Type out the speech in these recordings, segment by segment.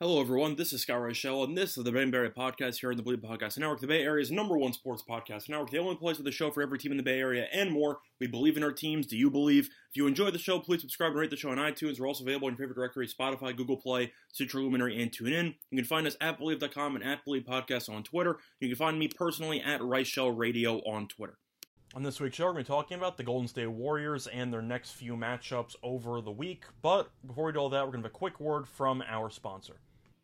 Hello, everyone. This is Scott Reichel, and this is the Ben Barry Podcast here on the Bleav Podcast Network, the Bay Area's number one sports podcast network, the only place with a show for every team in the Bay Area and more. We believe in our teams. Do you believe? If you enjoy the show, please subscribe and rate the show on iTunes. We're also available in your favorite directory Spotify, Google Play, Stitcher Luminary, and TuneIn. You can find us at Bleav.com and at Bleav Podcast on Twitter. You can find me personally at Reichel Radio on Twitter. On this week's show, we're going to be talking about the Golden State Warriors and their next few matchups over the week. But before we do all that, we're going to have a quick word from our sponsor.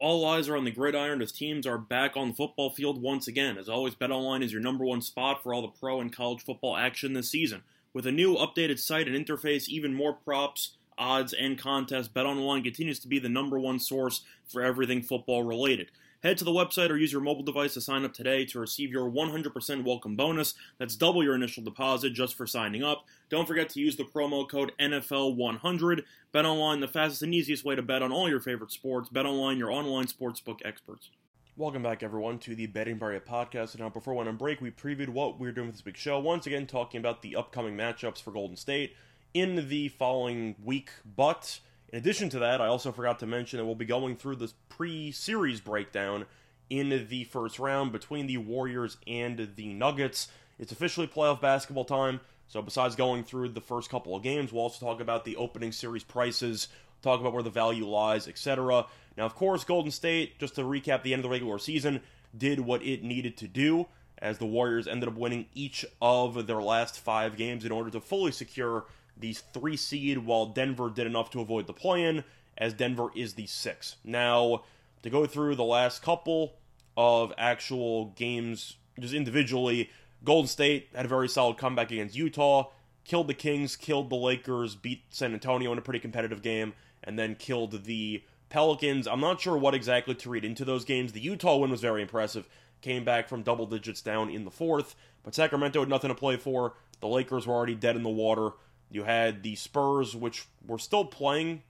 All eyes are on the gridiron as teams are back on the football field once again. As always, BetOnline is your number one spot for all the pro and college football action this season. With a new updated site and interface, even more props, odds, and contests, BetOnline continues to be the number one source for everything football related. Head to the website or use your mobile device to sign up today to receive your 100% welcome bonus. That's double your initial deposit just for signing up. Don't forget to use the promo code NFL100. BetOnline, the fastest and easiest way to bet on all your favorite sports. BetOnline, your online sportsbook experts. Welcome back, everyone, to the Betting Barrier podcast. And now, before we went on break, we previewed what we are doing with this big show. Once again, talking about the upcoming matchups for Golden State in the following week. But in addition to that, I also forgot to mention that we'll be going through this pre series breakdown in the first round between the Warriors and the Nuggets. It's officially playoff basketball time. So, besides going through the first couple of games, we'll also talk about the opening series prices, talk about where the value lies, etc. Now, of course, Golden State, just to recap the end of the regular season, did what it needed to do as the Warriors ended up winning each of their last five games in order to fully secure these three seed, while Denver did enough to avoid the play in, as Denver is the six. Now, to go through the last couple of actual games, just individually, Golden State had a very solid comeback against Utah, killed the Kings, killed the Lakers, beat San Antonio in a pretty competitive game, and then killed the Pelicans. I'm not sure what exactly to read into those games. The Utah win was very impressive. Came back from double digits down in the fourth, but Sacramento had nothing to play for. The Lakers were already dead in the water. You had the Spurs, which were still playing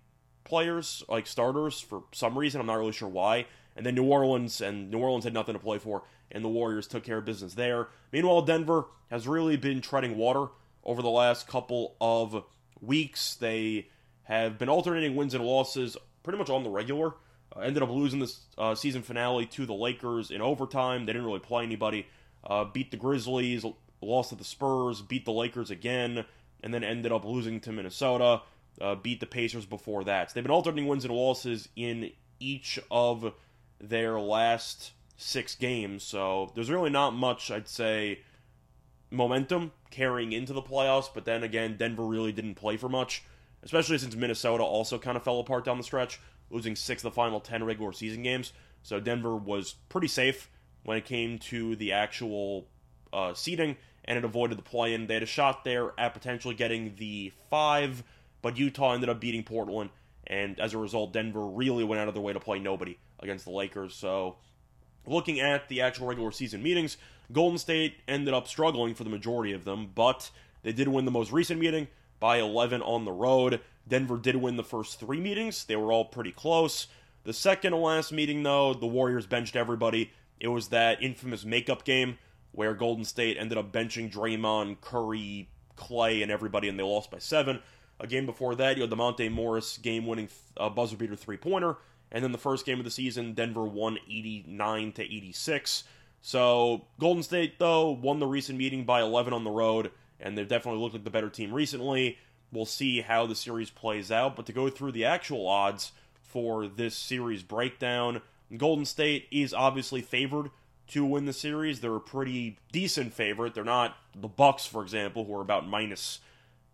players, like starters, for some reason. I'm not really sure why. And then New Orleans, and New Orleans had nothing to play for, and the Warriors took care of business there. Meanwhile, Denver has really been treading water over the last couple of weeks. They have been alternating wins and losses pretty much on the regular. Uh, ended up losing this uh, season finale to the Lakers in overtime. They didn't really play anybody. Uh, beat the Grizzlies, lost to the Spurs, beat the Lakers again and then ended up losing to Minnesota. Uh, beat the Pacers before that. So they've been alternating wins and losses in each of their last six games. So there's really not much, I'd say, momentum carrying into the playoffs. But then again, Denver really didn't play for much, especially since Minnesota also kind of fell apart down the stretch, losing six of the final 10 regular season games. So Denver was pretty safe when it came to the actual uh, seeding and it avoided the play in. They had a shot there at potentially getting the five, but Utah ended up beating Portland, and as a result, Denver really went out of their way to play nobody against the Lakers. So, looking at the actual regular season meetings, Golden State ended up struggling for the majority of them, but they did win the most recent meeting by 11 on the road. Denver did win the first three meetings, they were all pretty close. The second to last meeting, though, the Warriors benched everybody. It was that infamous makeup game where Golden State ended up benching Draymond, Curry, Clay, and everybody, and they lost by seven. A game before that, you had the Monte Morris game-winning uh, buzzer beater three-pointer, and then the first game of the season, Denver won 89 to 86. So Golden State, though, won the recent meeting by 11 on the road, and they've definitely looked like the better team recently. We'll see how the series plays out, but to go through the actual odds for this series breakdown, Golden State is obviously favored to win the series. They're a pretty decent favorite. They're not the Bucks, for example, who are about minus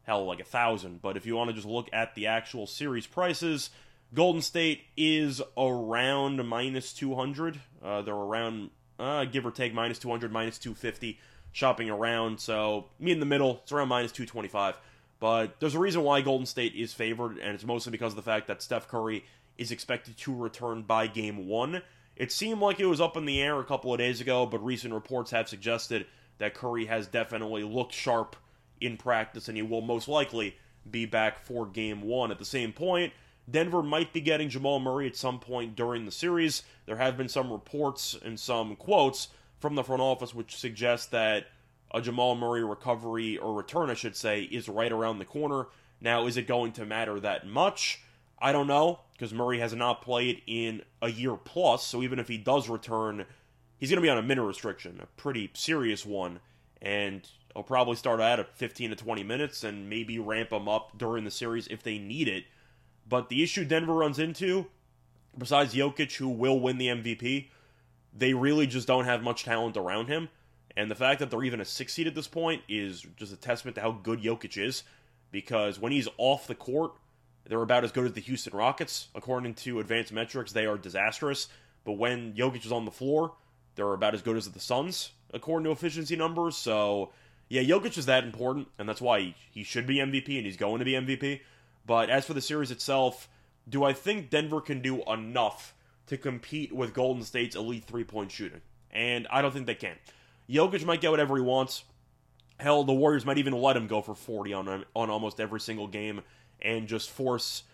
hell like a thousand. But if you want to just look at the actual series prices, Golden State is around minus two hundred. Uh, they're around uh, give or take minus two hundred, minus two fifty, shopping around. So me in the middle, it's around minus two twenty five. But there's a reason why Golden State is favored, and it's mostly because of the fact that Steph Curry is expected to return by game one. It seemed like it was up in the air a couple of days ago, but recent reports have suggested that Curry has definitely looked sharp in practice and he will most likely be back for game one. At the same point, Denver might be getting Jamal Murray at some point during the series. There have been some reports and some quotes from the front office which suggest that a Jamal Murray recovery or return, I should say, is right around the corner. Now, is it going to matter that much? I don't know because Murray has not played in a year plus. So even if he does return, he's going to be on a minute restriction, a pretty serious one, and he'll probably start out at 15 to 20 minutes and maybe ramp him up during the series if they need it. But the issue Denver runs into, besides Jokic, who will win the MVP, they really just don't have much talent around him. And the fact that they're even a six seed at this point is just a testament to how good Jokic is. Because when he's off the court, they're about as good as the Houston Rockets. According to advanced metrics, they are disastrous. But when Jokic is on the floor, they're about as good as the Suns, according to efficiency numbers. So, yeah, Jokic is that important, and that's why he should be MVP, and he's going to be MVP. But as for the series itself, do I think Denver can do enough to compete with Golden State's elite three point shooting? And I don't think they can. Jokic might get whatever he wants. Hell, the Warriors might even let him go for 40 on, on almost every single game and just force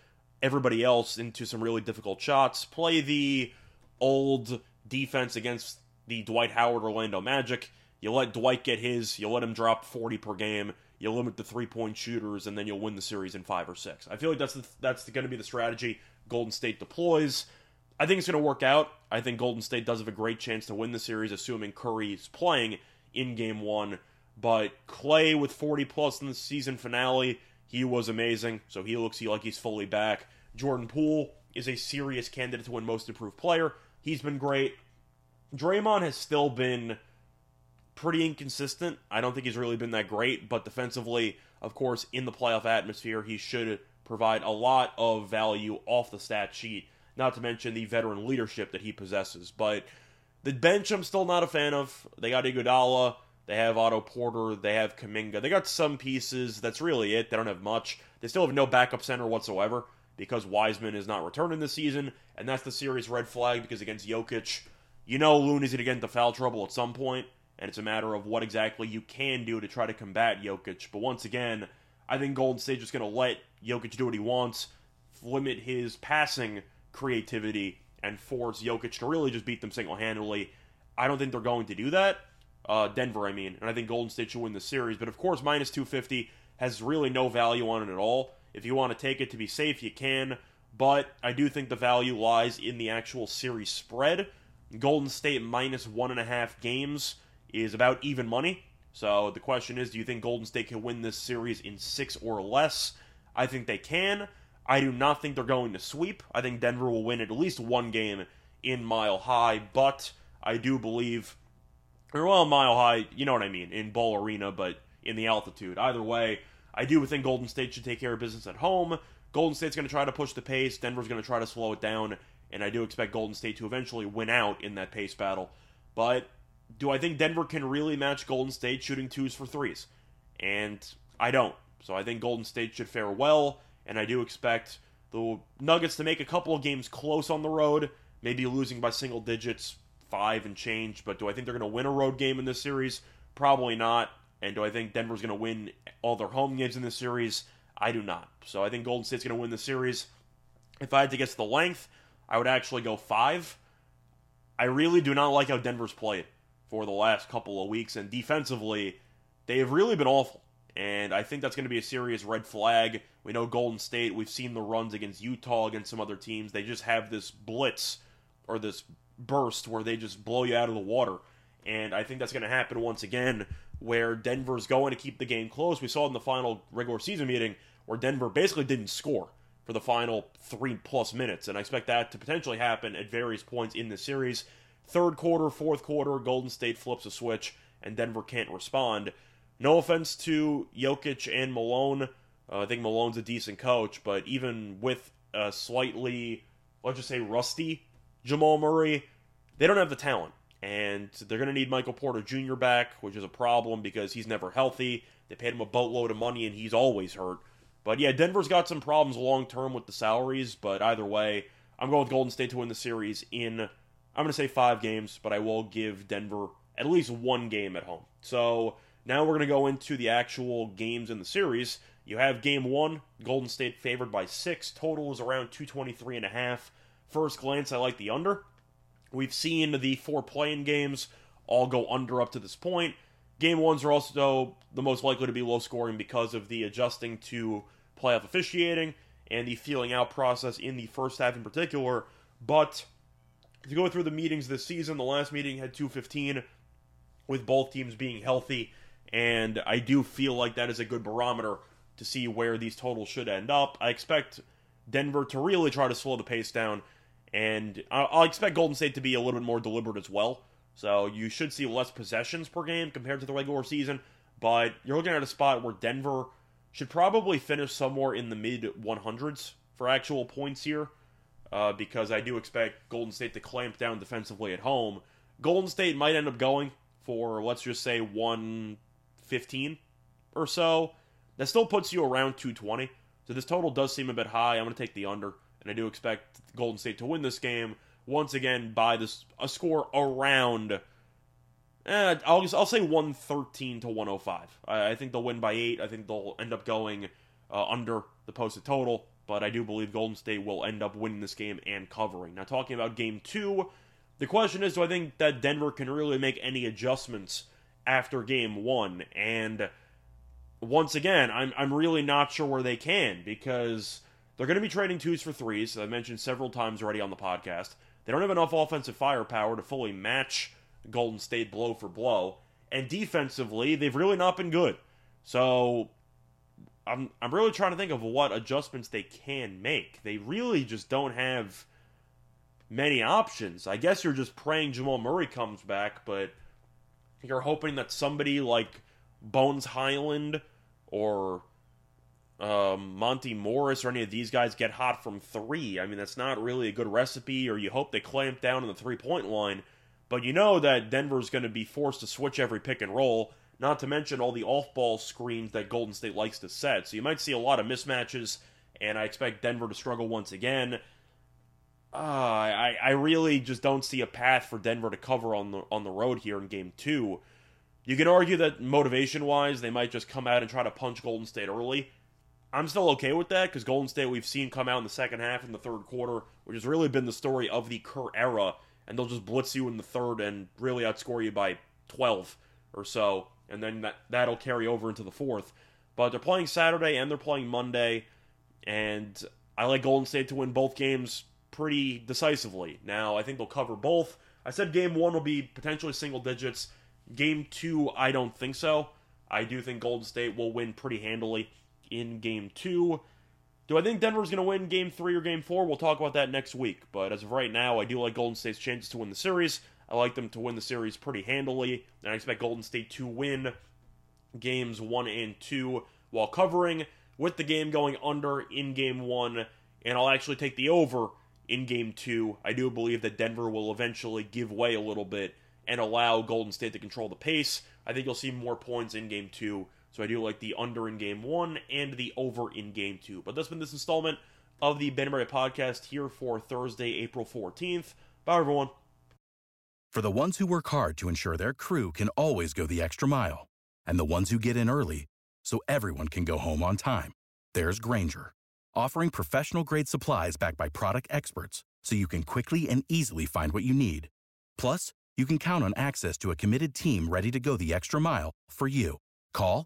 everybody else into some really difficult shots. Play the old defense against the Dwight Howard Orlando Magic. You let Dwight get his, you let him drop 40 per game, you limit the three point shooters, and then you'll win the series in five or six. I feel like that's that's going to be the strategy Golden State deploys. I think it's going to work out. I think Golden State does have a great chance to win the series, assuming Curry is playing in game one. But Clay with 40 plus in the season finale, he was amazing, so he looks like he's fully back. Jordan Poole is a serious candidate to win Most Improved Player. He's been great. Draymond has still been pretty inconsistent. I don't think he's really been that great, but defensively, of course, in the playoff atmosphere, he should provide a lot of value off the stat sheet, not to mention the veteran leadership that he possesses. But the bench, I'm still not a fan of. They got Iguodala, they have Otto Porter, they have Kuminga. They got some pieces. That's really it. They don't have much. They still have no backup center whatsoever because Wiseman is not returning this season, and that's the serious red flag because against Jokic, you know Looney's going to get into foul trouble at some point, and it's a matter of what exactly you can do to try to combat Jokic. But once again, I think Golden State's just going to let Jokic do what he wants, limit his passing creativity, and force Jokic to really just beat them single handedly. I don't think they're going to do that. Uh, Denver, I mean, and I think Golden State should win the series. But of course, minus 250 has really no value on it at all. If you want to take it to be safe, you can. But I do think the value lies in the actual series spread. Golden State minus one and a half games is about even money. So the question is do you think Golden State can win this series in six or less? I think they can. I do not think they're going to sweep. I think Denver will win at least one game in Mile High, but I do believe, or well, Mile High, you know what I mean, in Ball Arena, but in the altitude. Either way, I do think Golden State should take care of business at home. Golden State's going to try to push the pace. Denver's going to try to slow it down, and I do expect Golden State to eventually win out in that pace battle. But do I think Denver can really match Golden State shooting twos for threes? And I don't. So I think Golden State should fare well, and I do expect the Nuggets to make a couple of games close on the road, maybe losing by single digits, five and change. But do I think they're going to win a road game in this series? Probably not. And do I think Denver's going to win all their home games in this series? I do not. So I think Golden State's going to win the series. If I had to guess the length, I would actually go five. I really do not like how Denver's played for the last couple of weeks, and defensively, they have really been awful. And I think that's going to be a serious red flag. We know Golden State, we've seen the runs against Utah, against some other teams. They just have this blitz or this burst where they just blow you out of the water. And I think that's going to happen once again where Denver's going to keep the game close. We saw in the final regular season meeting where Denver basically didn't score for the final three plus minutes, and I expect that to potentially happen at various points in the series. Third quarter, fourth quarter, Golden State flips a switch, and Denver can't respond. No offense to Jokic and Malone. Uh, I think Malone's a decent coach, but even with a slightly, let's just say, rusty Jamal Murray, they don't have the talent and they're going to need Michael Porter Jr. back, which is a problem because he's never healthy. They paid him a boatload of money, and he's always hurt. But yeah, Denver's got some problems long term with the salaries, but either way, I'm going with Golden State to win the series in, I'm going to say five games, but I will give Denver at least one game at home. So now we're going to go into the actual games in the series. You have game one, Golden State favored by six. Total is around 223 and a half. First glance, I like the under. We've seen the four play-in games all go under up to this point. Game ones are also the most likely to be low scoring because of the adjusting to playoff officiating and the feeling out process in the first half in particular. But to go through the meetings this season, the last meeting had 215 with both teams being healthy, and I do feel like that is a good barometer to see where these totals should end up. I expect Denver to really try to slow the pace down, and I'll expect Golden State to be a little bit more deliberate as well. So you should see less possessions per game compared to the regular season, but you're looking at a spot where Denver should probably finish somewhere in the mid 100s for actual points here, uh, because I do expect Golden State to clamp down defensively at home. Golden State might end up going for, let's just say, 115 or so. That still puts you around 220. So this total does seem a bit high. I'm going to take the under, and I do expect Golden State to win this game once again by this a score around Eh, I'll just, I'll say 113 to 105. I, I, think they'll win by eight. I think they'll end up going uh, under the posted total, but I do believe Golden State will end up winning this game and covering. Now, talking about game two, the question is do I think that Denver can really make any adjustments after game one? And once again, I'm, I'm really not sure where they can because they're going to be trading twos for threes, as I mentioned several times already on the podcast. They don't have enough offensive firepower to fully match Golden State blow for blow. And defensively, they've really not been good. So I'm I'm really trying to think of what adjustments they can make. They really just don't have many options. I guess you're just praying Jamal Murray comes back, but you're hoping that somebody like Bones Hyland or um, Monte Morris or any of these guys get hot from three. I mean, that's not really a good recipe, or you hope they clamp down on the three point line. But you know that Denver's going to be forced to switch every pick and roll, not to mention all the off ball screens that Golden State likes to set. So you might see a lot of mismatches, and I expect Denver to struggle once again. Uh, I, I really just don't see a path for Denver to cover on the on the road here in game two. You can argue that motivation wise, they might just come out and try to punch Golden State early. I'm still okay with that because Golden State we've seen come out in the second half in the third quarter, which has really been the story of the Kerr era and they'll just blitz you in the third and really outscore you by 12 or so, and then that, that'll carry over into the fourth. But they're playing Saturday and they're playing Monday, and I like Golden State to win both games pretty decisively. Now, I think they'll cover both. I said game one will be potentially single digits. Game two, I don't think so. I do think Golden State will win pretty handily in game two. Do I think Denver's going to win game three or game four? We'll talk about that next week. But as of right now, I do like Golden State's chances to win the series. I like them to win the series pretty handily, and I expect Golden State to win games one and two while covering, with the game going under in game one, and I'll actually take the over in game two. I do believe that Denver will eventually give way a little bit and allow Golden State to control the pace. I think you'll see more points in game two so I do like the under in game one and the over in game two. But that's been this installment of the Ben Murray podcast here for Thursday, April 14th. Bye, everyone. For the ones who work hard to ensure their crew can always go the extra mile, and the ones who get in early so everyone can go home on time, there's Grainger, offering professional grade supplies backed by product experts so you can quickly and easily find what you need. Plus, you can count on access to a committed team ready to go the extra mile for you. Call